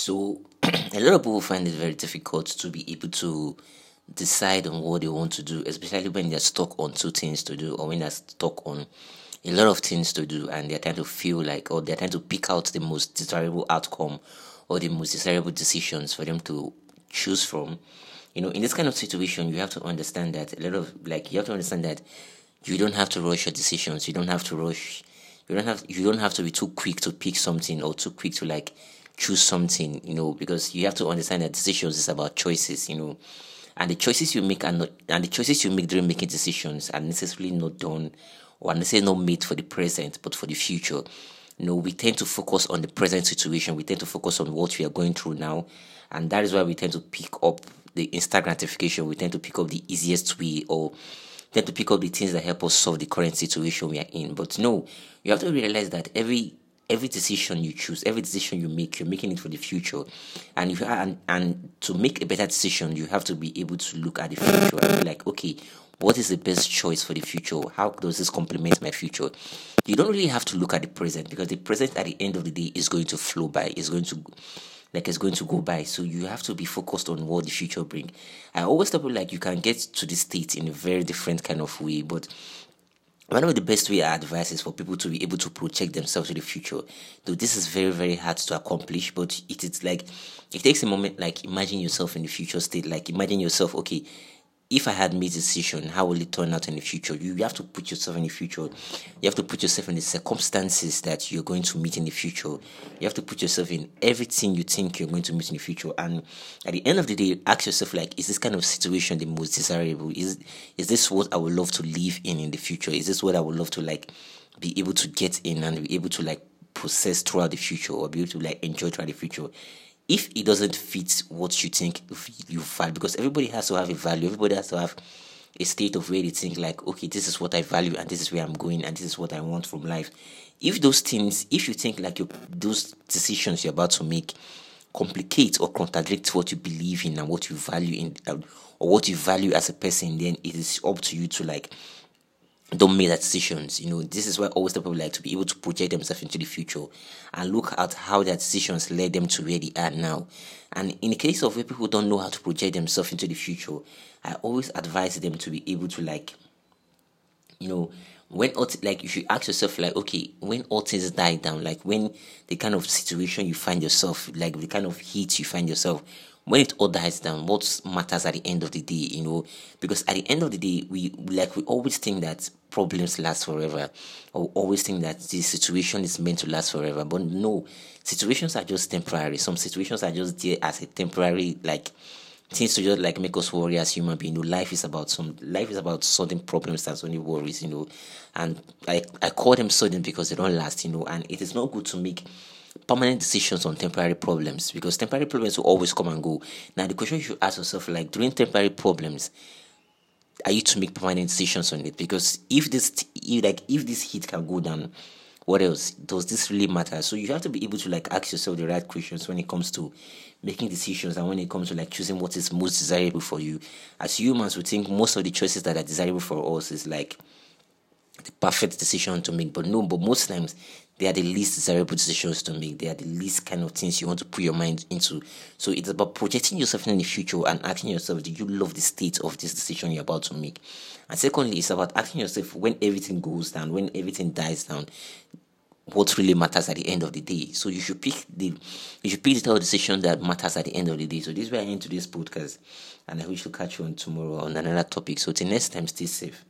So a lot of people find it very difficult to be able to decide on what they want to do, especially when they're stuck on two things to do or when they're stuck on a lot of things to do and they're trying to feel like or they're trying to pick out the most desirable outcome or the most desirable decisions for them to choose from. You know, in this kind of situation, you have to understand that a lot of like you have to understand that you don't have to rush your decisions. You don't have to rush. You don't have. You don't have to be too quick to pick something or too quick to like choose something. You know, because you have to understand that decisions is about choices. You know, and the choices you make are not, and the choices you make during making decisions are necessarily not done or necessarily not made for the present, but for the future. You know, we tend to focus on the present situation. We tend to focus on what we are going through now, and that is why we tend to pick up the instant gratification. We tend to pick up the easiest way or tend to pick up the things that help us solve the current situation we are in. But no, you have to realize that every every decision you choose, every decision you make, you're making it for the future. And if and, and to make a better decision, you have to be able to look at the future and be like, okay, what is the best choice for the future? How does this complement my future? You don't really have to look at the present because the present at the end of the day is going to flow by, is going to like it's going to go by. So you have to be focused on what the future bring. I always tell people like you can get to this state in a very different kind of way, but one of the best way I advise is for people to be able to project themselves to the future. Though this is very, very hard to accomplish, but it is like it takes a moment like imagine yourself in the future state. Like imagine yourself, okay, if I had made a decision, how will it turn out in the future? You, have to put yourself in the future. You have to put yourself in the circumstances that you're going to meet in the future. You have to put yourself in everything you think you're going to meet in the future. And at the end of the day, ask yourself like, is this kind of situation the most desirable? Is is this what I would love to live in in the future? Is this what I would love to like be able to get in and be able to like possess throughout the future or be able to like enjoy throughout the future? If it doesn't fit what you think you value, because everybody has to have a value, everybody has to have a state of where they think like, okay, this is what I value and this is where I'm going and this is what I want from life. If those things, if you think like those decisions you're about to make complicate or contradict what you believe in and what you value in, uh, or what you value as a person, then it is up to you to like don't make that decisions. You know, this is why always the people like to be able to project themselves into the future and look at how their decisions led them to where they are now. And in the case of where people don't know how to project themselves into the future, I always advise them to be able to like, you know, when all like if you ask yourself like, okay, when all things die down, like when the kind of situation you find yourself, like the kind of heat you find yourself, when it all dies down, what matters at the end of the day, you know? Because at the end of the day, we like we always think that problems last forever, or always think that the situation is meant to last forever. But no, situations are just temporary. Some situations are just there as a temporary like things to just like make us worry as human beings. You know, life is about some life is about solving problems and solving worries, you know. And I I call them sudden because they don't last, you know, and it is not good to make permanent decisions on temporary problems because temporary problems will always come and go. Now, the question you should ask yourself, like during temporary problems, are you to make permanent decisions on it? Because if this, if, like, if this heat can go down, what else does this really matter? So you have to be able to like ask yourself the right questions when it comes to making decisions and when it comes to like choosing what is most desirable for you. As humans, we think most of the choices that are desirable for us is like the perfect decision to make. But no, but most times they are the least desirable decisions to make. They are the least kind of things you want to put your mind into. So it's about projecting yourself in the future and asking yourself, do you love the state of this decision you're about to make? And secondly, it's about asking yourself when everything goes down, when everything dies down, what really matters at the end of the day. So you should pick the you should pick the decision that matters at the end of the day. So this is where I end today's podcast. And I wish to catch you on tomorrow on another topic. So till next time, stay safe.